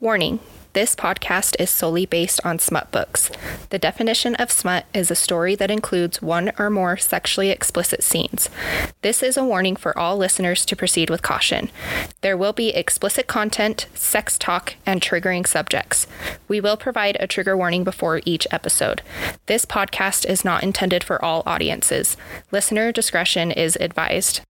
Warning this podcast is solely based on smut books. The definition of smut is a story that includes one or more sexually explicit scenes. This is a warning for all listeners to proceed with caution. There will be explicit content, sex talk, and triggering subjects. We will provide a trigger warning before each episode. This podcast is not intended for all audiences. Listener discretion is advised.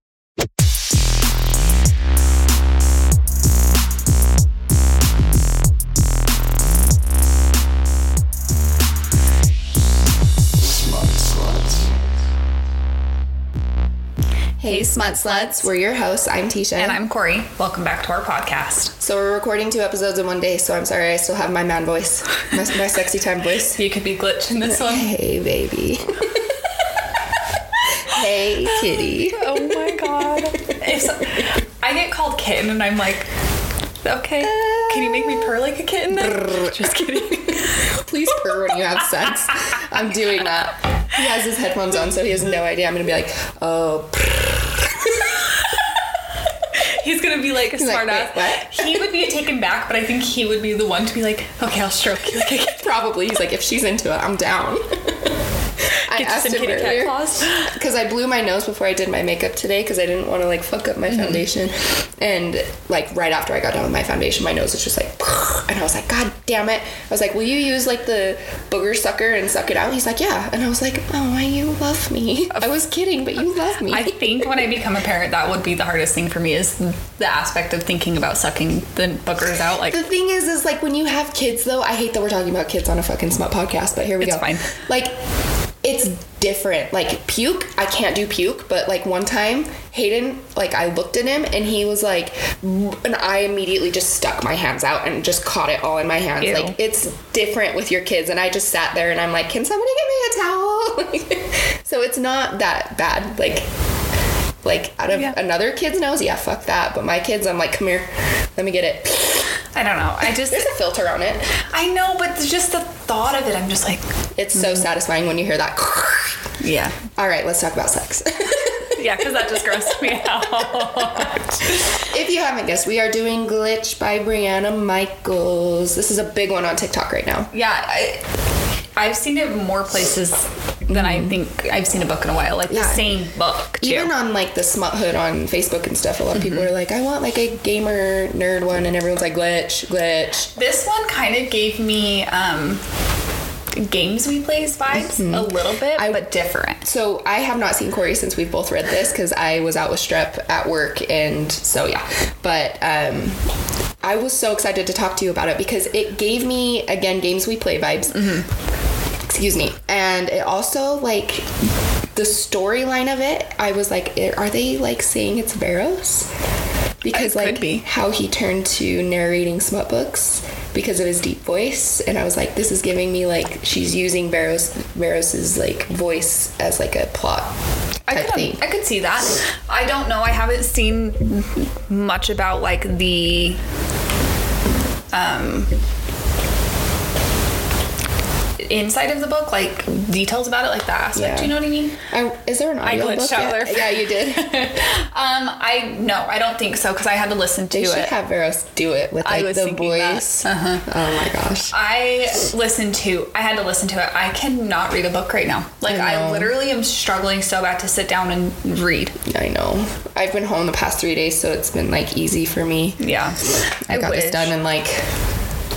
Hey, Smut Sluts. We're your hosts. I'm Tisha. And I'm Corey. Welcome back to our podcast. So we're recording two episodes in one day, so I'm sorry I still have my man voice, my, my sexy time voice. You could be glitch in this one. Hey, baby. hey, kitty. Oh my god. I get called kitten and I'm like, okay, can you make me purr like a kitten? Just kidding. Please purr when you have sex. I'm doing that. He has his headphones on, so he has no idea. I'm gonna be like, oh, He's gonna be like a like, smart "Wait, ass. what?" He would be taken back, but I think he would be the one to be like, okay, I'll stroke you like a kitten. probably. He's like, if she's into it, I'm down. I asked some him kitty cat claws. because I blew my nose before I did my makeup today because I didn't want to like fuck up my Mm-hmm. foundation. And like right after I got done with my foundation, my nose was just like, and I was like, God damn it! I was like, Will you use like the booger sucker and suck it out? He's like, Yeah. And I was like, Oh, you love me. I was kidding, but you love me. I think when I become a parent, that would be the hardest thing for me is the aspect of thinking about sucking the boogers out. Like, The thing is, is like when you have kids, though. I hate that we're talking about kids on a fucking smut podcast, but here we It's go. fine. Like, it's different. Like puke, I can't do puke, but like one time, Hayden, like I looked at him and he was like, and I immediately just stuck my hands out and just caught it all in my hands. Ew. Like it's different with your kids, and I just sat there and I'm like, can somebody get me a towel? so it's not that bad. Like. Like out of Yeah. another kid's nose, yeah, fuck that. But my kids, I'm like, come here, let me get it. I don't know. I just, There's a filter on it. I know, but just the thought of it, I'm just like, It's so mm. satisfying when you hear that. yeah. All right, let's talk about sex. Yeah, because that just grossed me out. if you haven't guessed, we are doing Glitch by Briana Michaels. This is a big one on TikTok right now. Yeah, I, I've seen it more places than I think I've seen a book in a while. Like Mm-hmm. Yeah. the same book, too. Even on like the smut hood on Facebook and stuff, a lot of people Mm-hmm. are like, I want like a gamer nerd one, and everyone's like, Glitch, Glitch. this one kind of gave me um, games we plays vibes a little bit, Mm-hmm. I- but different. So I have not seen Corey since we've both read this because I was out with strep at work, and so yeah. But um, I was so excited to talk to you about it because it gave me again games we play vibes. Excuse me, and it also like the storyline of it. I was like, are they like saying it's Veros? Because It like be. how he turned to narrating smut books because of his deep voice and I was like this is giving me like she's using Veros Veros's like voice as like a plot I could, thing. I could see that. I don't know. I haven't seen much about like the um inside of the book, like details about it, like that aspect. Yeah. You know what I mean? I, is there an I audio glitched book out there. Yeah, you did. Um, I no, I don't think so because I had to listen to They should it. have Veros do it with I like the voice. Oh my gosh. I listened to. I had to listen to it. I cannot read a book right now. Like I I, literally am struggling so bad to sit down and read. I know. I've been home the past three days, so it's been like easy for me. Yeah, I, got this done in like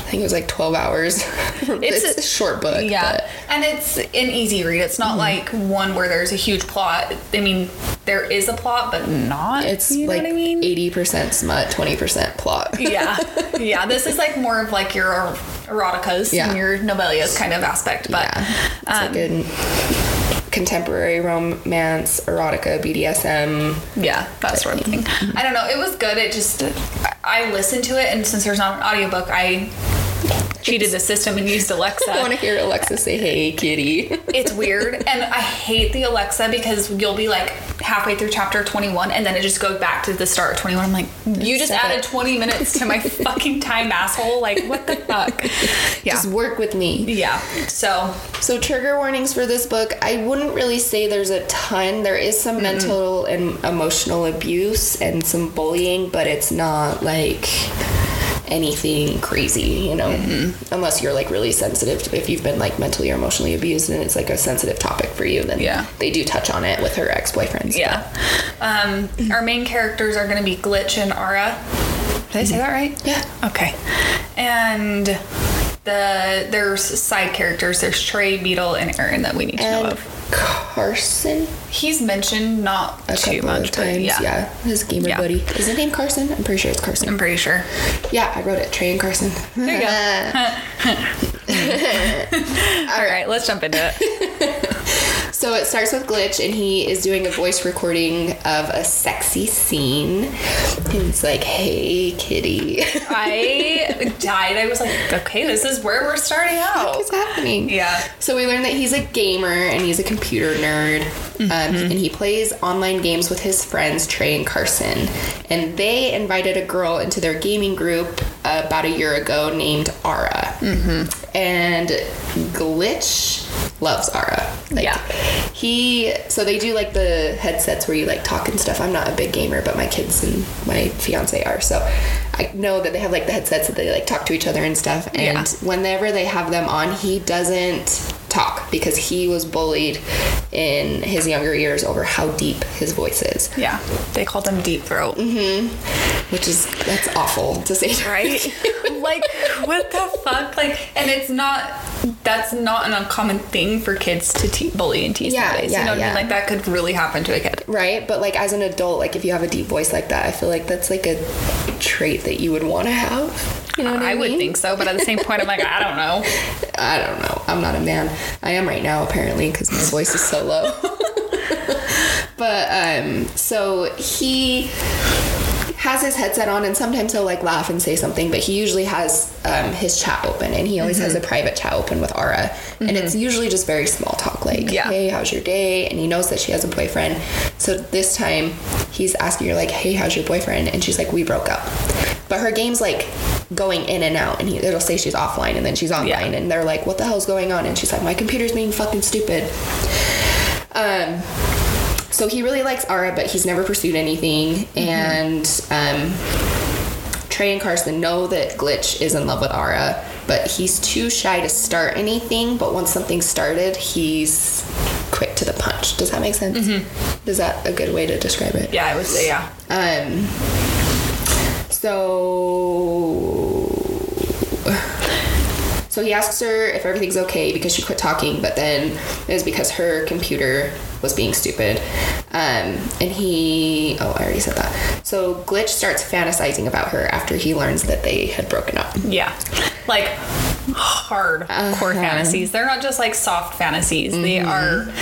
I think it was like twelve hours. it's, a- a short book. Yeah, but- and it's an easy read. It's not like one where there's a huge plot. I mean, there is a plot, but not. It's you know like I mean? eighty percent smut, twenty percent plot. yeah, yeah. This is like more of like your eroticas Yeah. and your novellas kind of aspect. But yeah, it's um, like a contemporary romance, erotica, BDSM. Yeah, that sort of thing. I don't know. It was good. It just I listened to it, and since there's not an audiobook, I cheated the system and used Alexa. I want to hear Alexa say, "Hey, kitty." It's weird, and I hate the Alexa because you'll be like halfway through chapter 21, and then it just goes back to the start of 21. I'm like, you just Stop added it. 20 minutes to my fucking time, asshole. Like, what the fuck? Yeah. Just work with me. Yeah. So So trigger warnings for this book, I wouldn't really say there's a ton. There is some mental and emotional abuse and some bullying, but it's not like anything crazy, you know, mm-hmm. unless you're like really sensitive. To, if you've been like mentally or emotionally abused and it's like a sensitive topic for you, then Yeah. they do touch on it with her ex boyfriends. Yeah. Um, mm-hmm. our main characters are going to be Glitch and Ara. Did I say that right? Mm-hmm. Yeah. Okay. And the there's side characters. There's Trey, Beetle, and Aaron that we need to know of. Carson He's mentioned not a too couple much, of times. Yeah. yeah. his gamer Yeah. buddy. Is his name Carson? I'm pretty sure it's Carson. I'm pretty sure. yeah, I wrote it. Trey and Carson. There you go. All right, let's jump into it. So it starts with Glitch, and he is doing a voice recording of a sexy scene. And he's like, "Hey, kitty, I died. I was like, okay, this is where we're starting out. what's happening?" Yeah. So we learn that he's a gamer and he's a computer nerd, um, and he plays online games with his friends Trey and Carson. And they invited a girl into their gaming group uh, about a year ago named Ara. Mm-hmm. And Glitch loves Ara. Like, Yeah. He so they do like the headsets where you like talk and stuff. I'm not a big gamer, but my kids and my fiance are. So I know that they have like the headsets that they like talk to each other and stuff. And Yeah. whenever they have them on, he doesn't talk because he was bullied in his younger years over how deep his voice is, Yeah. They called him Deep Throat. Mm-hmm. which is that's awful to say. Right? like, what the fuck? Like, and it's not, that's not an uncommon thing for kids to te- bully and tease Yeah, nowadays. yeah, you know what I yeah. mean? Like, that could really happen to a kid. Right, but like as an adult, like if you have a deep voice like that, I feel like that's like a trait that you would want to have. You know what I, I would think so, but at the same point, I'm like, I don't know. I don't know. I'm not a man. I am right now, apparently, because my voice is so low. but um, so he has his headset on, and sometimes he'll like laugh and say something. But he usually has um, his chat open, and he always has a private chat open with Ara, and it's usually just very small talk, like Yeah. "Hey, how's your day?" And he knows that she has a boyfriend, so this time he's asking her like, "Hey, how's your boyfriend?" And she's like, "We broke up." But her game's like going in and out, and he, it'll say she's offline, and then she's online, Yeah. and they're like, "What the hell's going on?" And she's like, "My computer's being fucking stupid." Um, so he really likes Ara, but he's never pursued anything. And um, Trey and Carson know that Glitch is in love with Ara, but he's too shy to start anything. But once something's started, he's quick to the punch. Does that make sense? Is that a good way to describe it? Yeah, I would say, yeah. Um. So. So he asks her if everything's okay because she quit talking, but then it was because her computer was being stupid. Um, and he. Oh, I already said that. So Glitch starts fantasizing about her after he learns that they had broken up. Yeah. Like, hard uh-huh. core fantasies. They're not just like soft fantasies, they mm-hmm. are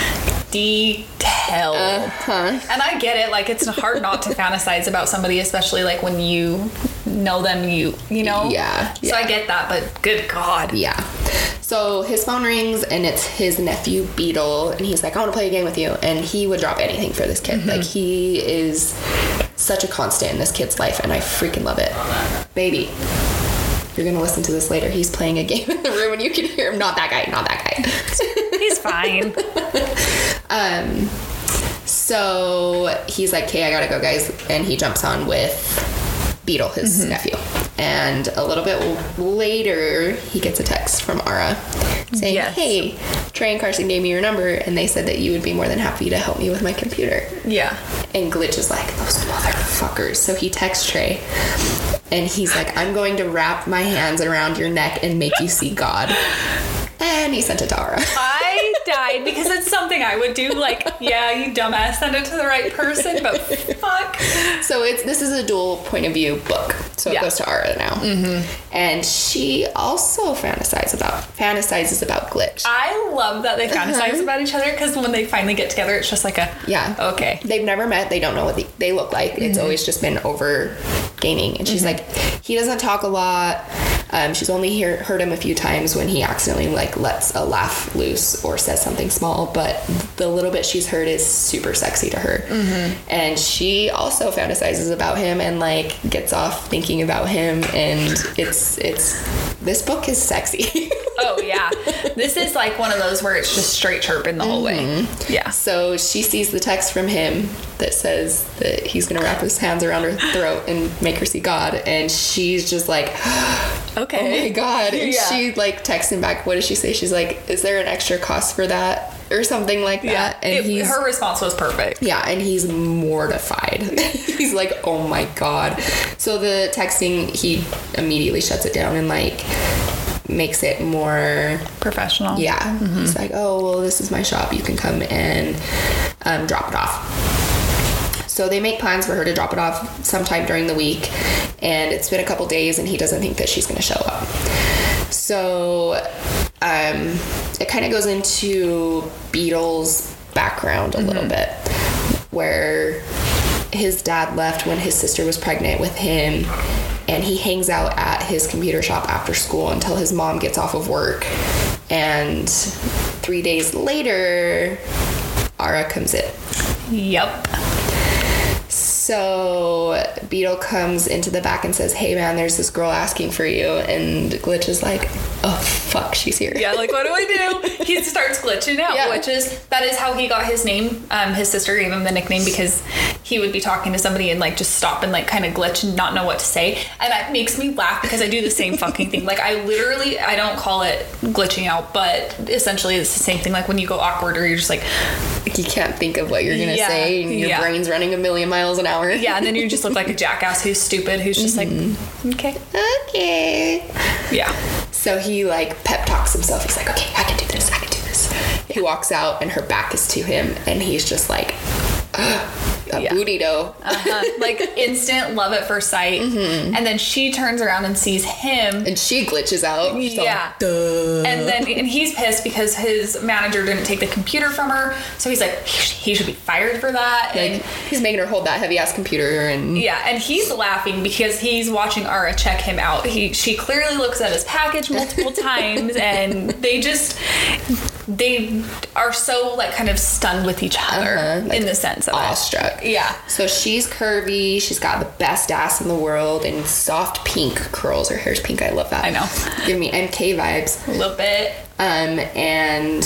detailed. Uh-huh. And I get it. Like, it's hard not to fantasize about somebody, especially like when you know them, you, you know? Yeah, So I get that, but good God. Yeah. So his phone rings and it's his nephew Beetle, and he's like, I want to play a game with you. And he would drop anything for this kid. Like, he is such a constant in this kid's life, and I freaking love it. Baby, you're to listen to this later. He's playing a game in the room, and you can hear him. Not that guy, not that guy. He's fine. Um, so he's like, "Okay, I gotta go, guys," and he jumps on with Beetle, his mm-hmm. nephew. And a little bit later, he gets a text from Ara saying, Yes. "Hey, Trey and Carson gave me your number, and they said that you would be more than happy to help me with my computer." yeah. And Glitch is like, "Those motherfuckers." So he texts Trey, and he's like, "I'm going to wrap my hands around your neck and make you see God." And he sent it to Ara. I died because it's something I would do. Like, yeah, you dumbass, send it to the right person, but fuck. So it's this is a dual point of view book. So it Yeah. goes to Ara now, mm-hmm. and she also fantasizes about fantasizes about glitch. I love that they fantasize uh-huh. about each other because when they finally get together, it's just like a yeah. Okay. They've never met. They don't know what they, they look like. It's mm-hmm. always just been over gaming. And she's mm-hmm. like, he doesn't talk a lot. Um, she's only hear, heard him a few times when he accidentally like lets a laugh loose or says something small, but the little bit she's heard is super sexy to her. And she also fantasizes about him and like gets off thinking about him, and it's it's this book is sexy. Oh yeah, this is like one of those where it's just straight chirping the whole way. Yeah. So she sees the text from him that says that he's gonna wrap his hands around her throat and make her see God, and she's just like, Okay. "Oh my God!" And Yeah. she like texts him back. What does she say? She's like, "Is there an extra cost for that?" Or something like Yeah. that. And It- her response was perfect. yeah, and he's mortified. he's like, "Oh my god!" So the texting, he immediately shuts it down and like makes it more Professional. yeah. He's like, oh, well, this is my shop. You can come and um, drop it off. So they make plans for her to drop it off sometime during the week, and it's been a couple days, and he doesn't think that she's going to show up. So um, it kind of goes into Beetle's background a little bit, where his dad left when his sister was pregnant with him and he hangs out at his computer shop after school until his mom gets off of work and three days later ara comes in Yep. So beetle comes into the back and says hey man there's this girl asking for you and glitch is like oh fuck she's here Yeah, like what do I do? He starts glitching out, Yeah. which is that is how he got his name. Um, his sister gave him the nickname because he would be talking to somebody and like just stop and like kind of glitch and not know what to say, and that makes me laugh because I do the same fucking thing. Like I literally, I don't call it glitching out, but essentially it's the same thing. Like when you go awkward or you're just like, you can't think of what you're gonna Yeah, say and your yeah. brain's running a million miles an hour yeah, and then you just look like a jackass who's stupid, who's just like, mm-hmm. okay, okay yeah, So he like pep talks himself. He's like, okay, I can do this. I can do this. He walks out and her back is to him, and he's just like, a Yeah. booty dough. uh-huh. like instant love at first sight, and then she turns around and sees him. And she glitches out. She's Yeah. Duh. And then and he's pissed because his manager didn't take the computer from her. So he's like, he should be fired for that. Like And he's making her hold that heavy ass computer, and yeah, and he's laughing because he's watching Ara check him out. He she clearly looks at his package multiple times and they just they are so like kind of stunned with each other Uh-huh, like in the sense of it. awestruck. Yeah. So she's curvy. She's got the best ass in the world, and soft pink curls. Her hair's pink. I love that. I know. Give me MK vibes. A little bit. Um, and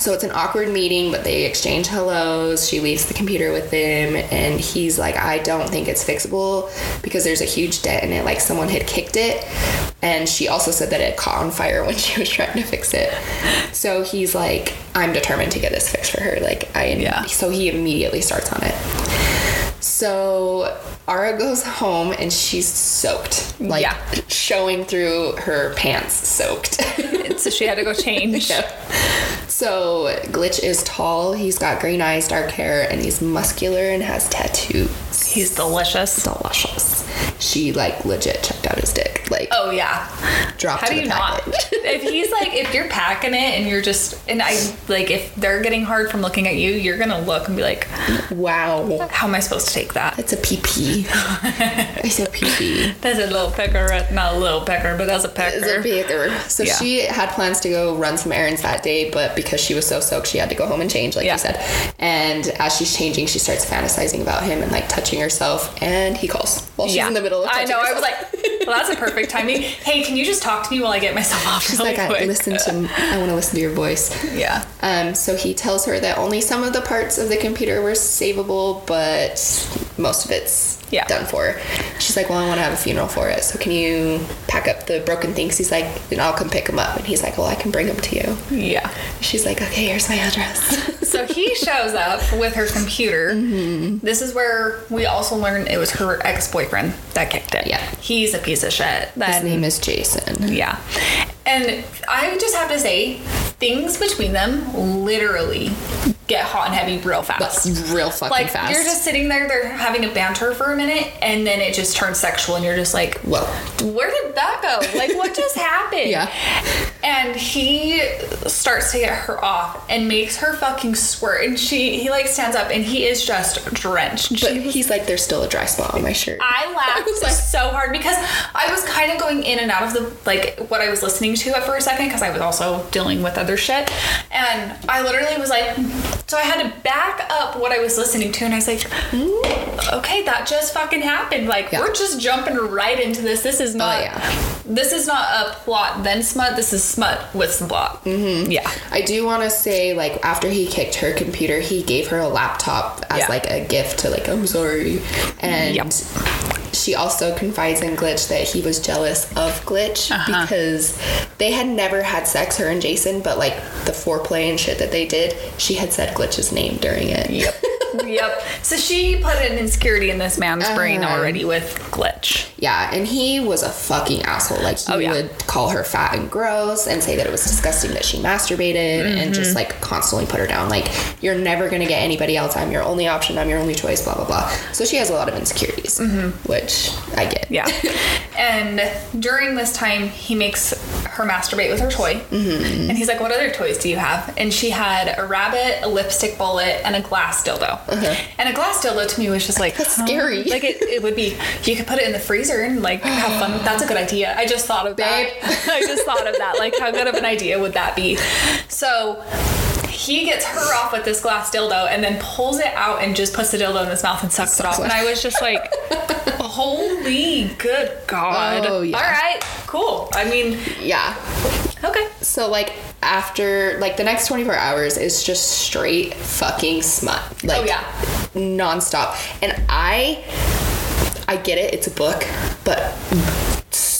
so it's an awkward meeting, but they exchange hellos. She leaves the computer with him, and he's like, I don't think it's fixable because there's a huge dent in it, like someone had kicked it. And she also said that it caught on fire when she was trying to fix it. So he's like, I'm determined to get this fixed for her. Like, I, Yeah. so he immediately starts on it. So Ara goes home and she's soaked, like Yeah. showing through her pants, soaked. So she had to go change. Yeah. So Glitch is tall. He's got green eyes, dark hair, and he's muscular and has tattoos. He's delicious. delicious. She like legit checked out his dick. Like Oh yeah. dropped How do you not? if he's like, if you're packing it and you're just, and I like, if they're getting hard from looking at you, you're gonna look and be like, wow. how am I supposed to take that? That's a pee PP. I said PP. That's a little pecker, not a little pecker, but that's a pecker. Is a bigger. So Yeah. she had plans to go run some errands that day, but because she was so soaked, she had to go home and change, like Yeah. you said. And as she's changing, she starts fantasizing about him and like touching herself, and he calls while she's in the middle of. I know. I was like, well, that's a perfect timing. Hey, can you just talk to me while I get myself off? She's really like, I listen to. I want to listen to your voice. Yeah. Um, so he tells her that only some of the parts of the computer were savable, but most of it's Yeah. done for. She's like, Well, I want to have a funeral for it. So can you pack up the broken things? He's like, And I'll come pick them up. And he's like, Well, I can bring them to you. Yeah. She's like, Okay, here's my address. So he shows up with her computer. Mm-hmm. This is where we also learn it was her ex boyfriend that kicked it. Yeah. He's a piece of shit. His name is Jason. Yeah. And I just have to say, things between them literally get hot and heavy real fast. That's real fucking like fast. you're just sitting there, they're having a banter for a minute, and then it just turns sexual, and you're just like, Whoa. where did that go? Like, what just happened? Yeah. And he starts to get her off and makes her fucking squirt, and she he like stands up, and he is just drenched. but was- he's like, there's still a dry spot on my shirt. I laughed like- so hard because I was kind of going in and out of the like what I was listening to for a second because I was also dealing with other shit, and I literally was like, so I had to back up what I was listening to, and I was like, okay, that just fucking happened. Like Yeah. we're just jumping right into this. This is not. yeah. This is not a plot then smut. This is smut with some plot. Mm-hmm. Yeah. I do want to say, like, after he kicked her computer, he gave her a laptop as Yeah. like a gift to like, I'm sorry, and Yep. She also confides in Glitch that he was jealous of Glitch Uh-huh. because they had never had sex, her and Jason, but like the foreplay and shit that they did, she had said Glitch's name during it. Yep. yep. So she put an insecurity in this man's brain Uh-huh. already with glitch. Yeah, and he was a fucking asshole. Like he Oh, yeah. would call her fat and gross and say that it was disgusting that she masturbated and Mm-hmm. just like constantly put her down. Like you're never gonna get anybody else. I'm your only option. I'm your only choice. Blah blah blah. So she has a lot of insecurities, which I get. Mm-hmm. Yeah. and during this time, he makes her masturbate with her toy. Mm-hmm. And he's like, What other toys do you have? And she had a rabbit, a lipstick bullet, and a glass dildo. And a glass dildo to me was just like, Uh-huh. That's huh? scary. Like, it, it would be, you could put it in the freezer and like have fun. That's a good idea. I just thought of Babe. that. I just thought of that. Like, how good of an idea would that be? So. He gets her off with this glass dildo and then pulls it out and just puts the dildo in his mouth and sucks it off. And I was just like, Holy good God. Oh, yeah. All right, cool. I mean, Yeah. okay. So like after like the next 24 hours is just straight fucking smut. Like Oh, yeah. nonstop. And I I get it, it's a book, but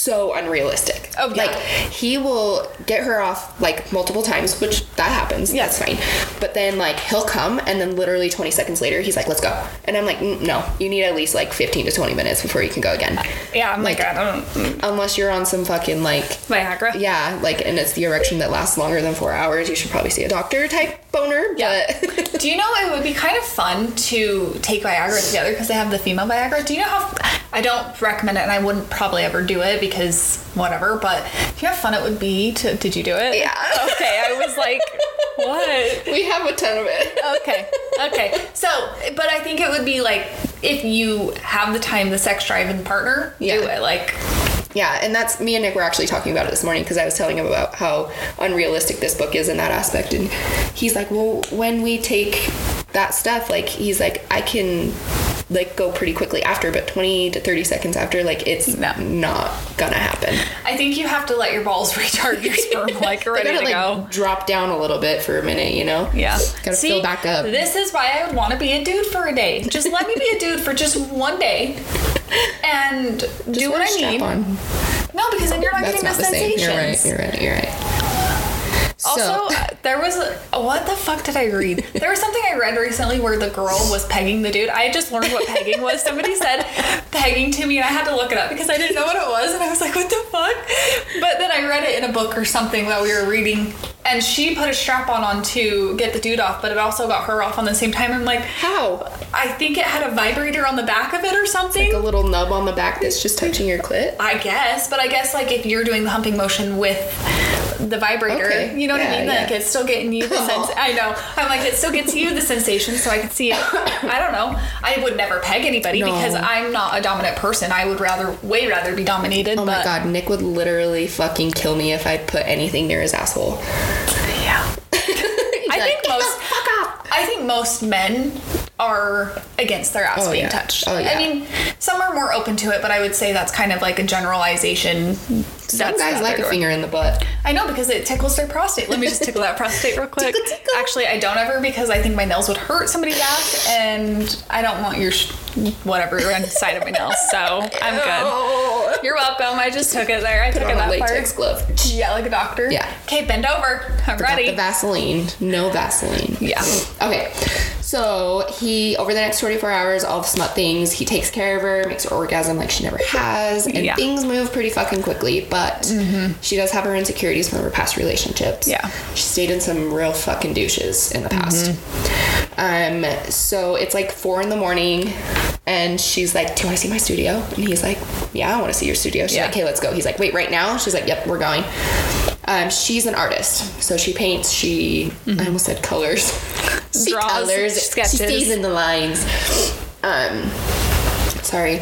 so unrealistic. Oh, yeah. Like he will get her off like multiple times, which that happens. Yeah. That's fine. But then like he'll come and then literally 20 seconds later he's like, "Let's go." And I'm like, "Mm, "No, you need at least like 15 to 20 minutes before you can go again." Yeah, I'm like, I don't. Unless you're on some fucking like Viagra. yeah, like, and it's the erection that lasts longer than four hours. You should probably see a doctor type boner. Yeah. But Do you know it would be kind of fun to take Viagra together because they have the female Viagra? Do you know how? I don't recommend it, and I wouldn't probably ever do it because whatever. But do you how fun it would be to? Did you do it? Yeah. Okay, I was like, what? we have a ton of it. okay okay so but i think it would be like if you have the time the sex drive and partner do Yeah. it like Yeah, and that's me and Nick were actually talking about it this morning because I was telling him about how unrealistic this book is in that aspect. And he's like, well, when we take that stuff, like, he's like, I can like go pretty quickly after, but 20 to 30 seconds after, like, it's No. not gonna happen. i think you have to let your balls recharge your sperm like ready gotta to like go drop down a little bit for a minute, you know? yeah Gotta See, fill back up. this is why i would want to be a dude for a day just let me be a dude for just one day and Just do what I a i strap need on. no because then you're not That's getting not the the same. sensations You're right. You're right. You're right. Also, So- uh, there was a, what the fuck did I read? There was something I read recently where the girl was pegging the dude. I just learned what pegging was. Somebody said pegging to me, and I had to look it up because I didn't know what it was, and I was like, what the fuck? But then I read it in a book or something that we were reading, and she put a strap on on to get the dude off, but it also got her off on the same time. I'm like, How? I think it had a vibrator on the back of it or something. Like a little nub on the back that's just touching your clit. I guess, but I guess like if you're doing the humping motion with the vibrator, Okay. you know what I Yeah, mean? Like yeah. it's still getting you the sense. I know. I'm like it still gets you the sensation, so I can see it. I don't know. I would never peg anybody No. because I'm not a dominant person. I would rather, way rather be dominated. Oh my god, Nick would literally fucking kill me if I put anything near his asshole. Yeah. I think most. fuck up." I think most men are against their ass Oh, being yeah. touched. Oh, yeah. I mean, some are more open to it, but I would say that's kind of like a generalization. Some guys like a door. finger in the butt. I know because it tickles their prostate. Let me just tickle that prostate real quick. Tickle, tickle. Actually, I don't ever because I think my nails would hurt somebody's ass, and I don't want your sh- whatever inside of my nails. So I'm good. You're welcome. I just took it there. I Put took on it a that latex far. glove. Yeah, like a doctor. Yeah. Okay, bend over. I'm Got ready. the Vaseline. No Vaseline. Yeah. Okay. So he, over the next 24 hours, all the smut things, he takes care of her, makes her orgasm like she never has, and Yeah. things move pretty fucking quickly. But she does have her insecurities from her past relationships. Yeah. She stayed in some real fucking douches in the past. Um, so it's like four in the morning, and she's like, "Do I see my studio?" And he's like, "Yeah, I want to see your studio." She's Yeah. like, "Okay, let's go." He's like, "Wait, right now?" She's like, "Yep, we're going." Um, she's an artist, so she paints. She I almost said colors. she Draws, colors. sketches. She stays in the lines. Um, sorry.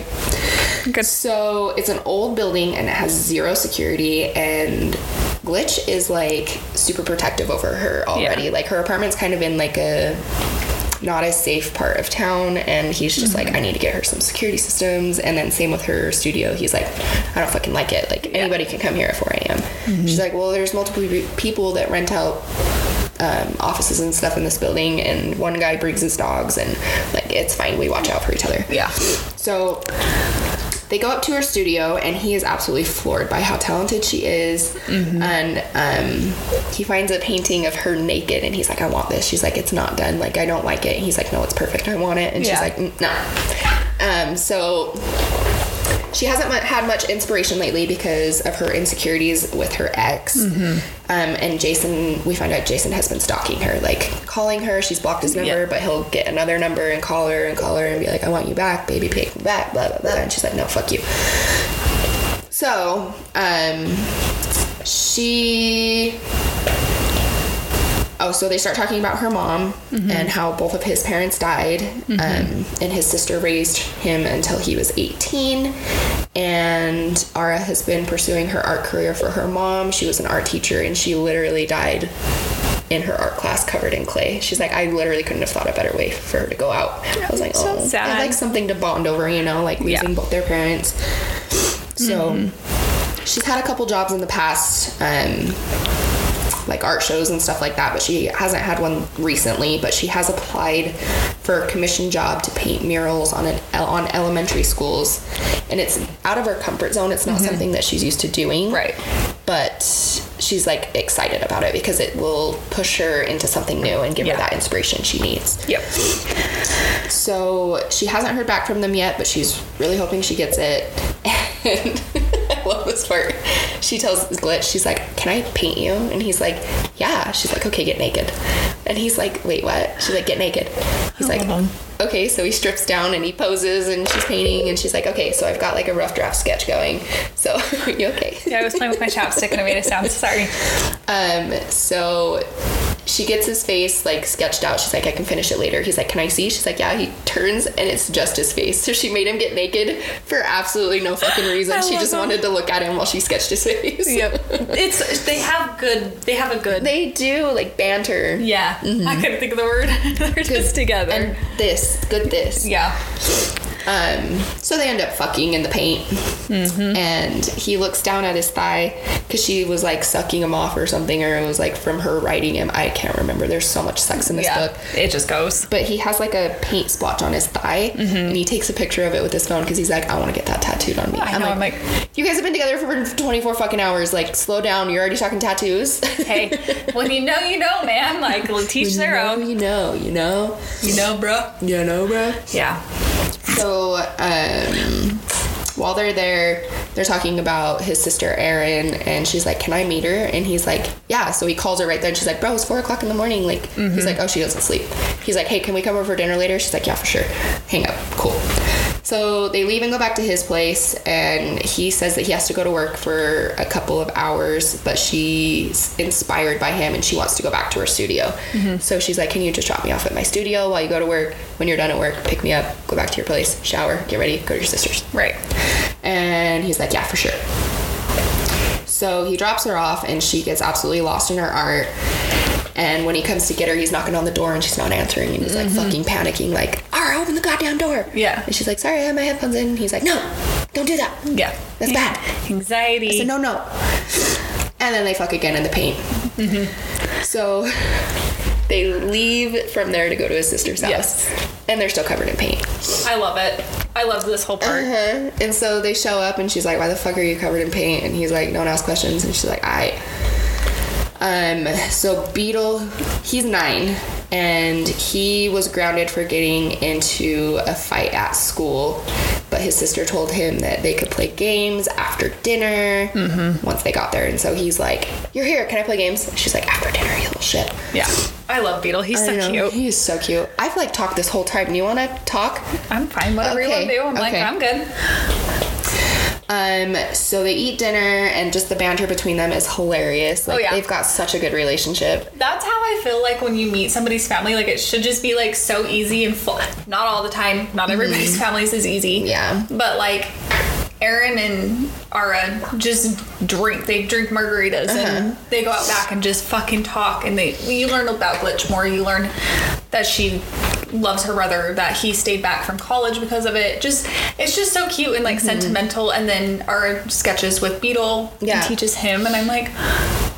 Good. So it's an old building and it has zero security and Glitch is like super protective over her already. Yeah. Like her apartment's kind of in like a not as safe part of town and he's just like I need to get her some security systems and then same with her studio. He's like I don't fucking like it. Like anybody can come here at 4 a.m. She's like well there's multiple people that rent out um, offices and stuff in this building and one guy brings his dogs and like it's fine we watch out for each other Yeah. so they go up to her studio and he is absolutely floored by how talented she is. And um, he finds a painting of her naked and he's like i want this. She's like it's not done. Like i don't like it. He's like no it's perfect. I want it. And she's like "Mm, no. Um, so she hasn't had much inspiration lately because of her insecurities with her ex. Um, and Jason, we find out Jason has been stalking her, like calling her. She's blocked his number, Yeah. but he'll get another number and call her and call her and be like, I want you back, baby, take me back, blah, blah, blah. And she's like, no, fuck you. So, um, she. Oh, so they start talking about her mom and how both of his parents died, um, and his sister raised him until he was 18. And Ara has been pursuing her art career for her mom. She was an art teacher, and she literally died in her art class covered in clay. She's like, I literally couldn't have thought a better way for her to go out. I was like, So oh, sad. I like something to bond over, you know, like losing Yeah. both their parents. So she's had a couple jobs in the past. Um, like art shows and stuff like that, but she hasn't had one recently. But she has applied for a commission job to paint murals on an on elementary schools, and it's out of her comfort zone. It's not mm-hmm. something that she's used to doing, Right. But she's like excited about it because it will push her into something new and give Yeah. her that inspiration she needs. Yep. So she hasn't heard back from them yet, but she's really hoping she gets it. And I love this part. She tells Glitch, she's like, Can I paint you? And he's like, Yeah. She's like, Okay, get naked. And he's like, Wait, what? She's like, Get naked. He's like, Okay, so he strips down and he poses and she's painting and she's like, Okay, so I've got like a rough draft sketch going. So, are you okay? Yeah, I was playing with my chapstick and I made a sound. Sorry. Um, so she gets his face like sketched out. She's like, I can finish it later. He's like, Can I see? She's like, Yeah. He turns and it's just his face. So she made him get naked for absolutely no fucking reason. She just him. wanted to look at him while she sketched his face. Yep. It's they have good. They have a good. They do like banter. yeah. Mm-hmm. I couldn't think of the word. They're just together. And this, good this. yeah. Um, so they end up fucking in the paint, Mm-hmm. and he looks down at his thigh because she was like sucking him off or something, or it was like from her riding him. I can't remember. There's so much sex in this Yeah. book. It just goes. But he has like a paint splotch on his thigh, Mm-hmm. and he takes a picture of it with his phone because he's like, I want to get that tattooed on me. I know, I'm like- you guys have been together for 24 fucking hours. Like, slow down. You're already talking tattoos. Hey, when you know, you know, man. Like, teach their know, own. you know, you know, You know, bro. you know, bro. Yeah. So, um, while they're there, they're talking about his sister Erin, and she's like, "Can I meet her?" And he's like, "Yeah." So he calls her right there, and she's like, "Bro, it's four o'clock in the morning." Like, he's like, "Oh, she doesn't sleep." He's like, "Hey, can we come over for dinner later?" She's like, "Yeah, for sure." Hang up. Cool. So they leave and go back to his place, and he says that he has to go to work for a couple of hours, but she's inspired by him and she wants to go back to her studio. Mm-hmm. So she's like, Can you just drop me off at my studio while you go to work? When you're done at work, pick me up, go back to your place, shower, get ready, go to your sister's. Right. And he's like, Yeah, for sure. So he drops her off, and she gets absolutely lost in her art. And when he comes to get her, he's knocking on the door and she's not answering. And he's like mm-hmm. fucking panicking, like, Open the goddamn door. Yeah. And she's like, Sorry, I have my headphones in. And he's like, No, don't do that. Yeah. That's bad. Anxiety. I said, No, no. And then they fuck again in the paint. Mm-hmm. So they leave from there to go to his sister's house. Yes. And they're still covered in paint. I love it. I love this whole part. Uh-huh. And so they show up and she's like, Why the fuck are you covered in paint? And he's like, Don't ask questions. And she's like, I. Um, so Beetle, he's nine, and he was grounded for getting into a fight at school. But his sister told him that they could play games after dinner mm-hmm. once they got there. And so he's like, You're here, can I play games? She's like, After dinner, you little shit. Yeah. I love Beetle. He's I so know, cute. He's so cute. I've like talked this whole time. Do you want to talk? I'm fine. Whatever you want to do. I'm like. I'm good. Um, so they eat dinner, and just the banter between them is hilarious. Like, Oh, yeah. they've got such a good relationship. That's how I feel like when you meet somebody's family. Like it should just be like so easy and full. Not all the time. Not everybody's families is easy. Mm-hmm. Yeah. But like Aaron and Ara just drink. They drink margaritas Uh-huh. and they go out back and just fucking talk. And they you learn about Glitch more. You learn that she loves her brother. That he stayed back from college because of it. Just it's just so cute and like sentimental. And then Ara sketches with Beetle Mm-hmm. Yeah. teaches him. And I'm like,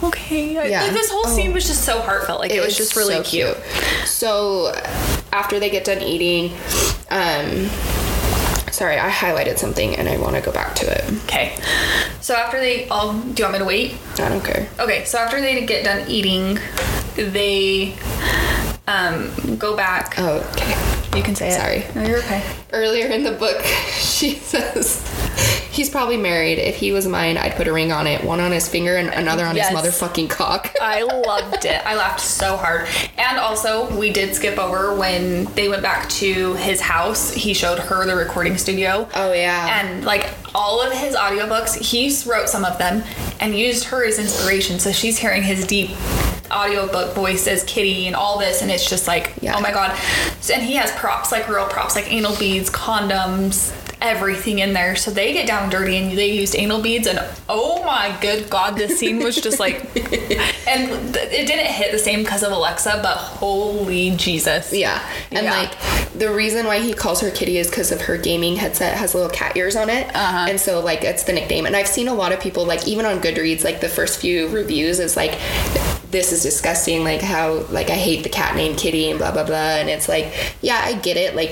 okay. I- Yeah. Like this whole Oh. scene was just so heartfelt. Like it, was just really so cute. So after they get done eating, um, sorry, I highlighted something and I want to go back to it. Okay. So after they all, do you want me to wait? I don't care. Okay. So after they get done eating, they um, go back. Oh, okay. You can say it. Sorry. No, you're okay. Earlier in the book, she says he's probably married. If he was mine, I'd put a ring on it, one on his finger and another on Yes. his motherfucking cock. I loved it. I laughed so hard. And also, we did skip over when they went back to his house. He showed her the recording studio. Oh, yeah. And like all of his audiobooks, he wrote some of them and used her as inspiration. So she's hearing his deep audiobook voice as Kitty and all this, and it's just like, Yeah. oh my god. And he has props, like real props, like anal beads, condoms, everything in there. So they get down dirty and they used anal beads, and oh my good god, this scene was just like, and th- it didn't hit the same because of Alexa, but holy Jesus. Yeah. And Yeah. like the reason why he calls her Kitty is because of her gaming headset has little cat ears on it. Uh-huh. And so like it's the nickname. And I've seen a lot of people like even on Goodreads, like the first few reviews is like this is disgusting, like how like I hate the cat name Kitty and blah blah blah. And it's like, yeah, I get it. Like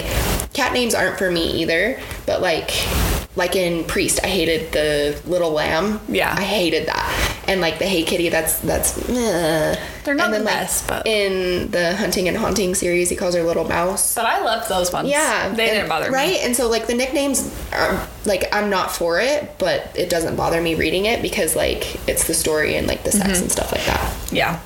cat names aren't for me either. But like like in Priest, I hated the little lamb. Yeah. I hated that. And like the Hey Kitty, that's that's. They're not and then, the like, best, but- in the Hunting and Haunting series, he calls her Little Mouse. But I loved those ones. Yeah, They and- didn't bother me. right? And so like the nicknames are like I'm not for it, but it doesn't bother me reading it because like it's the story and like the sex Mm-hmm. and stuff like that. Yeah.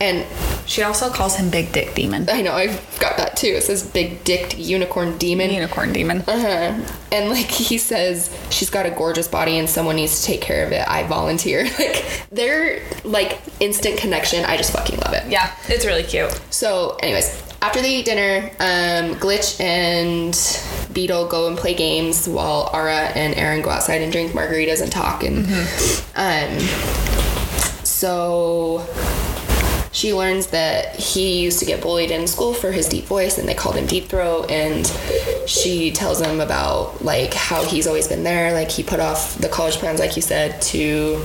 And She also calls him Big Dick Demon. I know I've got that too. It says big Dick unicorn demon. Unicorn Demon. Uh-huh. And like he says, she's got a gorgeous body and someone needs to take care of it. I volunteer. Like they're like instant connection. I just fucking love it. Yeah, it's really cute. So, anyways, after they eat dinner, um, Glitch and Beetle go and play games while Ara and Aaron go outside and drink margaritas and talk. And um, so she learns that he used to get bullied in school for his deep voice and they called him deep throat and she tells him about like how he's always been there like he put off the college plans like you said to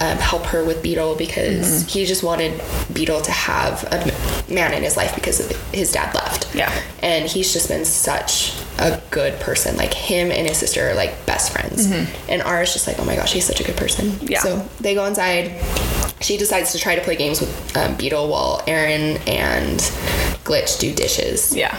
um, help her with beetle because he just wanted beetle to have a man in his life because of his dad left Yeah. and he's just been such a good person. Like him and his sister are like best friends. And Ara's just like oh my gosh he's such a good person. Yeah. so they go inside. She decides to try to play games with um, Beetle while Aaron and Glitch do dishes. Yeah.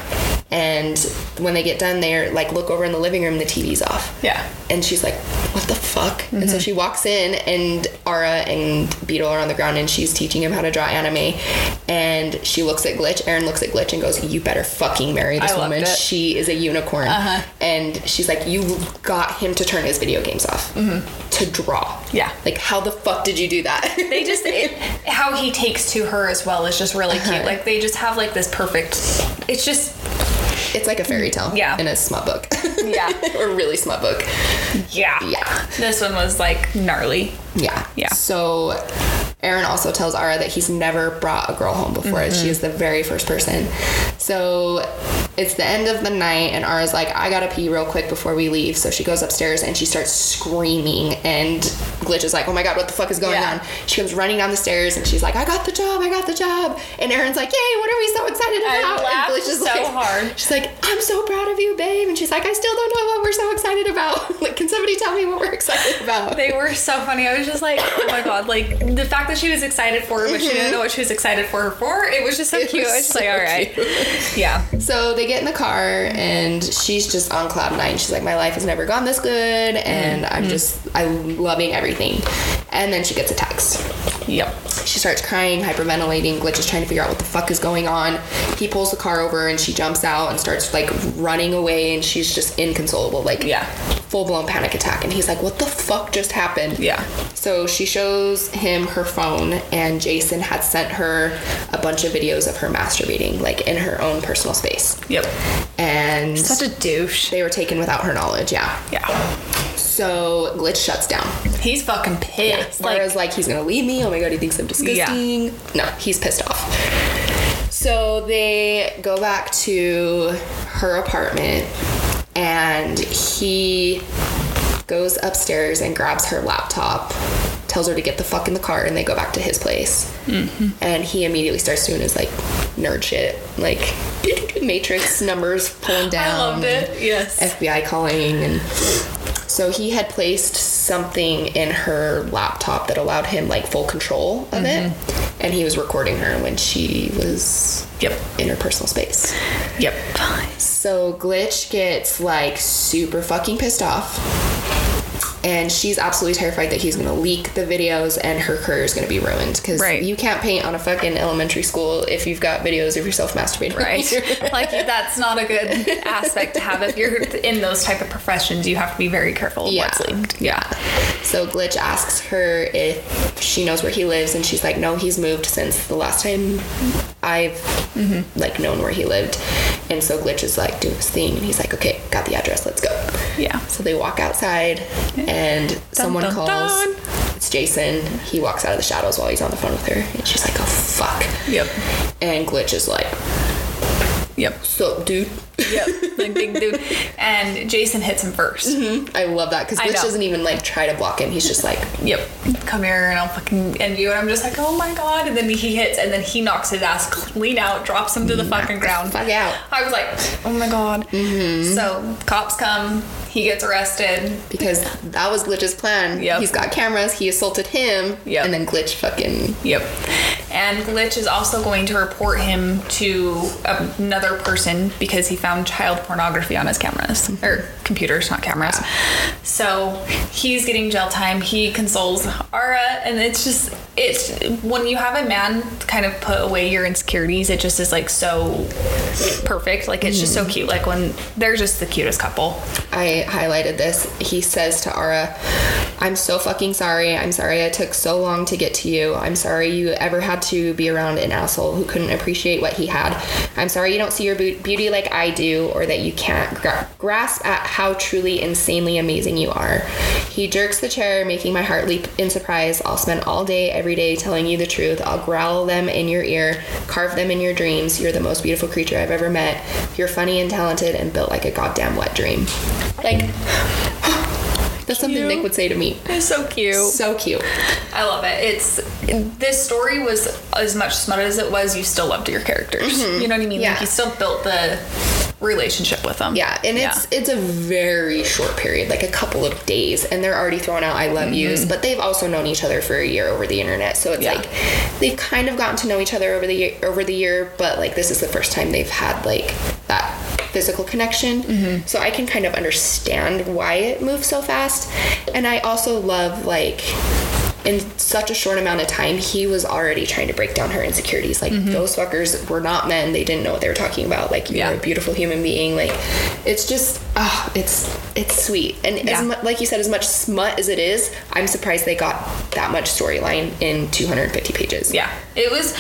And when they get done, they're like, look over in the living room, the TV's off. Yeah. And she's like, what the fuck? And so she walks in, and Ara and Beetle are on the ground, and she's teaching him how to draw anime. And she looks at Glitch. Aaron looks at Glitch and goes, You better fucking marry this I woman. She is a unicorn. Uh-huh. And she's like, You got him to turn his video games off to draw. Mm-hmm. Yeah. Like, how the fuck did you do that? They just it, how he takes to her as well is just really cute. Like they just have like this perfect. It's just It's like a fairy tale. Yeah. In a smut book. Yeah. or really smut book. yeah. Yeah. This one was like gnarly. Yeah. Yeah. So Aaron also tells Ara that he's never brought a girl home before. Mm-hmm. She is the very first person. So it's the end of the night, and Ara's like, I gotta pee real quick before we leave. So she goes upstairs and she starts screaming, and Glitch is like, oh my god, what the fuck is going Yeah. on? She comes running down the stairs and she's like, I got the job, I got the job. And Aaron's like, yay, what are we so excited I about? laughed and Glitch is so like, hard. She's like, I'm so proud of you, babe. And she's like, I still don't know what we're so excited about. like, can somebody tell me what we're excited about? They were so funny. I was just like, oh my god, like the fact that she was excited for her, but she didn't mm-hmm. know what she was excited for her for. It was just so It cute. was I was just so like, all right, yeah, So they get in the car and she's just on cloud nine. She's like, My life has never gone this good and I'm mm-hmm. just I'm loving everything. And then she gets a text. yep, She starts crying, hyperventilating. Glitch is trying to figure out what the fuck is going on. He pulls the car over and she jumps out and starts like running away and she's just inconsolable, like Yeah. full blown panic attack. And he's like, What the fuck just happened? yeah, So she shows him her phone, and Jason had sent her a bunch of videos of her masturbating, like in her own personal space. Yep. And Such a douche. they were taken without her knowledge, yeah. Yeah, So Glitch shuts down. he's fucking pissed. Laura's like, he's gonna leave me. Oh my god, he thinks I'm disgusting. No, he's pissed off. So they go back to her apartment, and he goes upstairs and grabs her laptop, tells her to get the fuck in the car, and they go back to his place. Mm-hmm. And he immediately starts doing his like nerd shit, like matrix numbers pulling down. I loved it. Yes. FBI calling and so he had placed something in her laptop that allowed him like full control of it and he was recording her when she was Yep. in her personal space Yep. so glitch gets like super fucking pissed off and she's absolutely terrified that he's going to leak the videos and her career is going to be ruined because Right. you can't paint on a fucking elementary school if you've got videos of yourself masturbating Right. like that's not a good aspect to have if you're in those type of professions. You have to be very careful Yeah. what's leaked. Yeah. So Glitch asks her if she knows where he lives, and she's like, "No, he's moved since the last time I've mm-hmm. like known where he lived." And so Glitch is like doing his thing, and he's like, "Okay, got the address. Let's go." Yeah. So they walk outside, and someone dun, calls. dun. It's Jason. He walks out of the shadows while he's on the phone with her, and she's like, "Oh fuck!" Yep. And Glitch is like, Yep. "So, dude." Yep. like big dude. And Jason hits him 1st mm-hmm. I love that because Glitch doesn't even like try to block him. He's just like, Yep. Come here and I'll fucking end you. And I'm just like, oh my god. And then he hits and then he knocks his ass clean out, drops him to the fucking ground. "Fuck out." I was like, oh my god. Mm-hmm. So cops come, he gets arrested. because that was Glitch's plan. Yep. He's got cameras. He assaulted him, Yep. and then Glitch fucking Yep. And Glitch is also going to report him to another person because he found child pornography on his cameras or computers, not cameras. So he's getting jail time. He consoles Ara, and it's just it's when you have a man kind of put away your insecurities, it just is like so perfect. Like it's just so mm-hmm. cute. Like when they're just the cutest couple. I highlighted this. He says to Ara, I'm so fucking sorry. I'm sorry I took so long to get to you. I'm sorry you ever had to be around an asshole who couldn't appreciate what he had. I'm sorry you don't see your beauty like I do or that you can't gra- grasp at how truly insanely amazing you are. He jerks the chair, making my heart leap in surprise. I'll spend all day, every day telling you the truth. I'll growl them in your ear, carve them in your dreams. You're the most beautiful creature I've ever met. You're funny and talented and built like a goddamn wet dream. Like, that's something Cute. Nick would say to me. It's so cute. So cute. I love it. It's this story was as much smut as it was. You still loved your characters. Mm-hmm. You know what I mean? Yeah. Like you still built the relationship with them. Yeah, and it's it's a very short period, like a couple of days, and they're already throwing out "I love yous," mm-hmm. but they've also known each other for a year over the internet. So it's Yeah. like they've kind of gotten to know each other over the year, over the year, but like this is the first time they've had like that physical connection. Mm-hmm. So I can kind of understand why it moves so fast, and I also love like in such a short amount of time, he was already trying to break down her insecurities. Like those fuckers were not men; they didn't know what they were talking about. Like you're Yeah. a beautiful human being. Like it's just, ah, it's it's sweet. And Yeah. as mu- like you said, as much smut as it is, I'm surprised they got that much storyline in 250 pages. Yeah, it was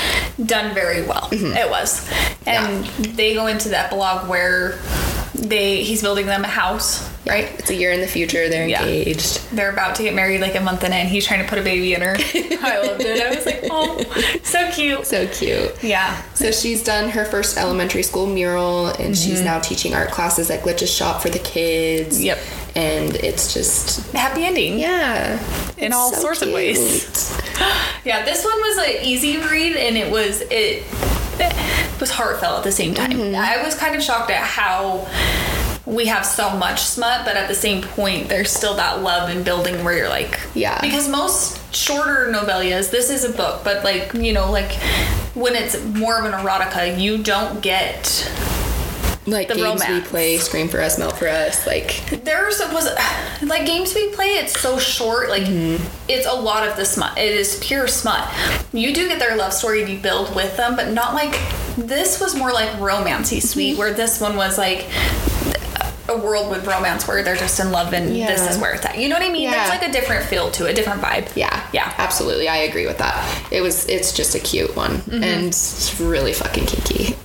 done very well. It was, and they go into the epilogue where they he's building them a house, right? It's a year in the future. They're Yeah. engaged. They're about to get married like a month in, and he's trying to put a baby in her. I loved it. I was like, oh, so cute. So cute. Yeah. So she's done her first elementary school mural, and she's now teaching art classes at Glitch's shop for the kids. Mm-hmm. Yep. And it's just Happy ending. yeah, In It's all so sorts of ways. Yeah, this one was an easy read, and it was it was heartfelt at the same time. Mm-hmm. I was kind of shocked at how we have so much smut, but at the same point, there's still that love and building where you're like, Yeah. because most shorter novellas, this is a book, but like you know, like when it's more of an erotica, you don't get Like The games we play, scream for us, melt for us. Like there's was like games we play it's so short like it's a lot of the smut it is pure smut you do get their love story you build with them but not like this was more like romancy sweet where this one was like a world with romance where they're just in love and this is where it's at you know what i mean Yeah. there's like a different feel to it a different vibe yeah, yeah absolutely. I agree with that. It was. It's just a cute one, Mm-hmm. and it's really fucking kinky.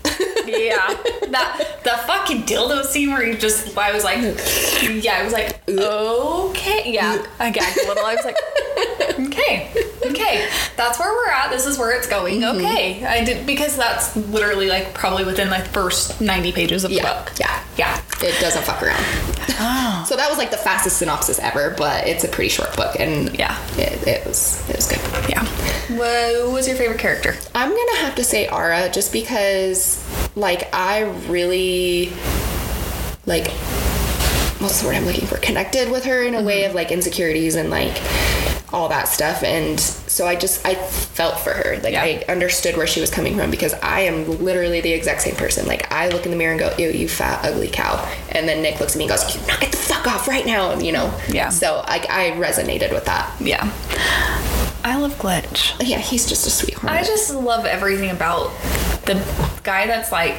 Yeah. That the fucking dildo scene where you just i was like yeah i was like okay. Yeah. I gagged a little. I was like okay okay. That's where we're at. This is where it's going. Mm-hmm. okay. I did because that's literally like probably within like first 90 pages of the Yeah, book. Yeah. yeah It doesn't fuck around. Oh. So that was like the fastest synopsis ever, but it's a pretty short book, and Yeah. it, it was it was good. yeah what who was your favorite character I'm gonna have to say Ara just because, like, I really like what's the word I'm looking for? Connected with her in a way mm-hmm. of like insecurities and like all that stuff, and so I just I felt for her. Like Yeah. I understood where she was coming from because I am literally the exact same person. Like I look in the mirror and go, "Ew, you fat ugly cow," and then Nick looks at me and goes, "You knock it the fuck off right now," you know. Yeah. So I I resonated with that. yeah i love glitch Yeah, he's just a sweetheart. I just love everything about the guy that's like,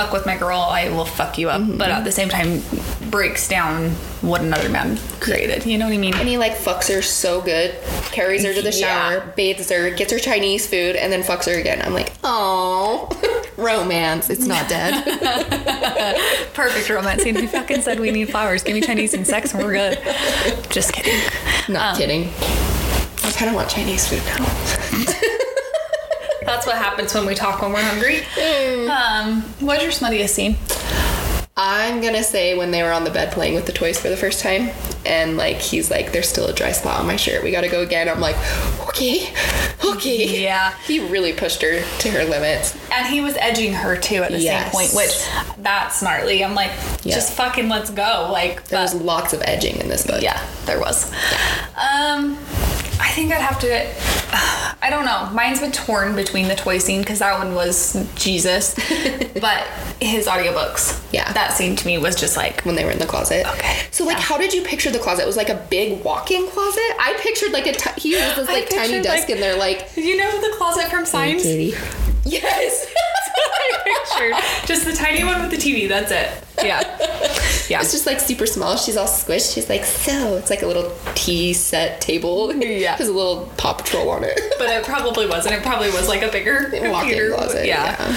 fuck with my girl, I will fuck you Mm-hmm. up, but at the same time breaks down what another man created. You know what I mean? And he like fucks her so good, carries her to the shower, Yeah. bathes her, gets her Chinese food, and then fucks her again. I'm like, oh, romance. It's not dead. Perfect romance scene. He fucking said we need flowers, give me Chinese and sex, and we're good. Just kidding. not kidding. I kind of want Chinese food now. That's what happens when we talk when we're hungry. Mm. Um, what's your smuttiest scene? I'm gonna say when they were on the bed playing with the toys for the first time, and like he's like, "There's still a dry spot on my shirt. We gotta go again." I'm like, "Okay, okay." Yeah. He really pushed her to her limits. And he was edging her too at the Yes. same point, which that's smartly. I'm like, Yeah. just fucking let's go. Like, There was lots of edging in this book. Yeah, there was. Um, I think I'd have to. I don't know. Mine's been torn between the toy scene because that one was Jesus, but his audiobooks. Yeah. that scene to me was just like. when they were in the closet. Okay. So like, Yeah. how did you picture the closet? It was like a big walk-in closet. I pictured like a he has this like tiny pictured, desk in there, like You know the closet from Signs? Yes. I pictured just the tiny one with the TV. That's it. Yeah, yeah. It's just like super small. She's all squished. She's like, so it's like a little tea set table. Yeah. Has a little Paw Patrol on it. but it probably wasn't. It probably was like a bigger Walk-in computer. closet. Yeah, Yeah.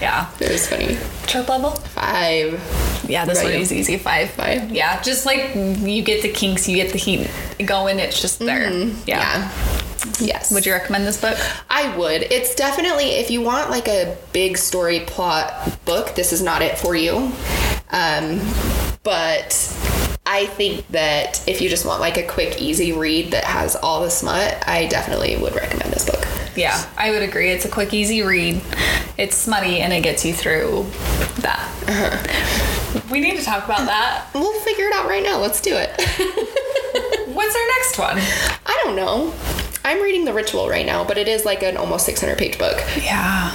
yeah. It was funny. Trip level. Five. Yeah, this Right. one is easy. Five. Five. Yeah, just like you get the kinks, you get the heat going. It's just there. Yeah. Yeah. Yes. Would you recommend this book? I would. It's definitely if you want like a big story plot book, this is not it for you. Um, but I think that if you just want like a quick, easy read that has all the smut, I definitely would recommend this book. Yeah, I would agree. It's a quick, easy read. It's smutty and it gets you through that. Uh-huh. We need to talk about that. We'll figure it out right now. Let's do it. What's our next one? I don't know. I'm reading The Ritual right now, but it is like an almost 600 page book. Yeah.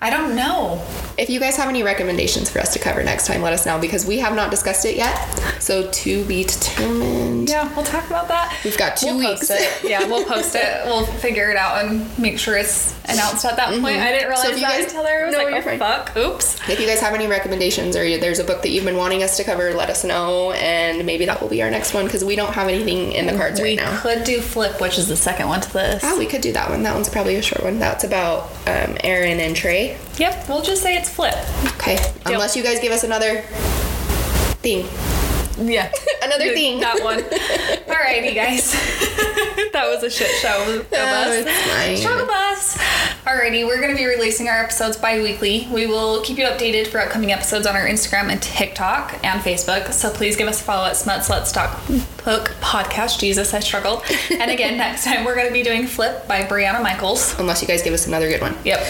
I don't know. If you guys have any recommendations for us to cover next time, let us know because we have not discussed it yet. So to be determined. Yeah, we'll talk about that. We've got 2 We'll weeks. Yeah, we'll post it. We'll figure it out and make sure it's announced at that point. I didn't realize Mm-hmm. So that guys- until there. Was No, like, oh, fine. fuck. Oops. If you guys have any recommendations or there's a book that you've been wanting us to cover, let us know, and maybe that will be our next one because we don't have anything in the cards we right now. We could do Flip, which is the second one to this. Oh, we could do that one. That one's probably a short one. That's about um, Aaron and Trey. Yep, we'll just say it's Flip. Okay. Unless you guys give us another thing. Yeah. Another thing. That one. Alrighty, guys. that was a shit show of Oh, us. Struggle bus. Alrighty, we're going to be releasing our episodes bi-weekly. We will keep you updated for upcoming episodes on our Instagram and TikTok and Facebook. So please give us a follow at Smuts Let's Talk Book Podcast. Jesus, I struggled. and again, next time we're going to be doing Flip by Briana Michaels. Unless you guys give us another good one. Yep.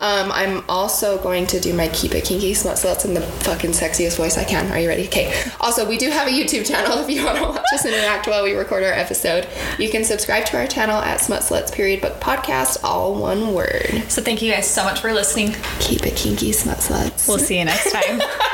Um, I'm also going to do my Keep It Kinky Smut Sluts in the fucking sexiest voice I can. Are you ready? Okay. Also, we do have a YouTube channel if you want to watch us interact while we record our episode. You can subscribe to our channel at Smut Sluts Period Book Podcast, all one word. So thank you guys so much for listening. Keep it kinky, Smut Sluts. We'll see you next time.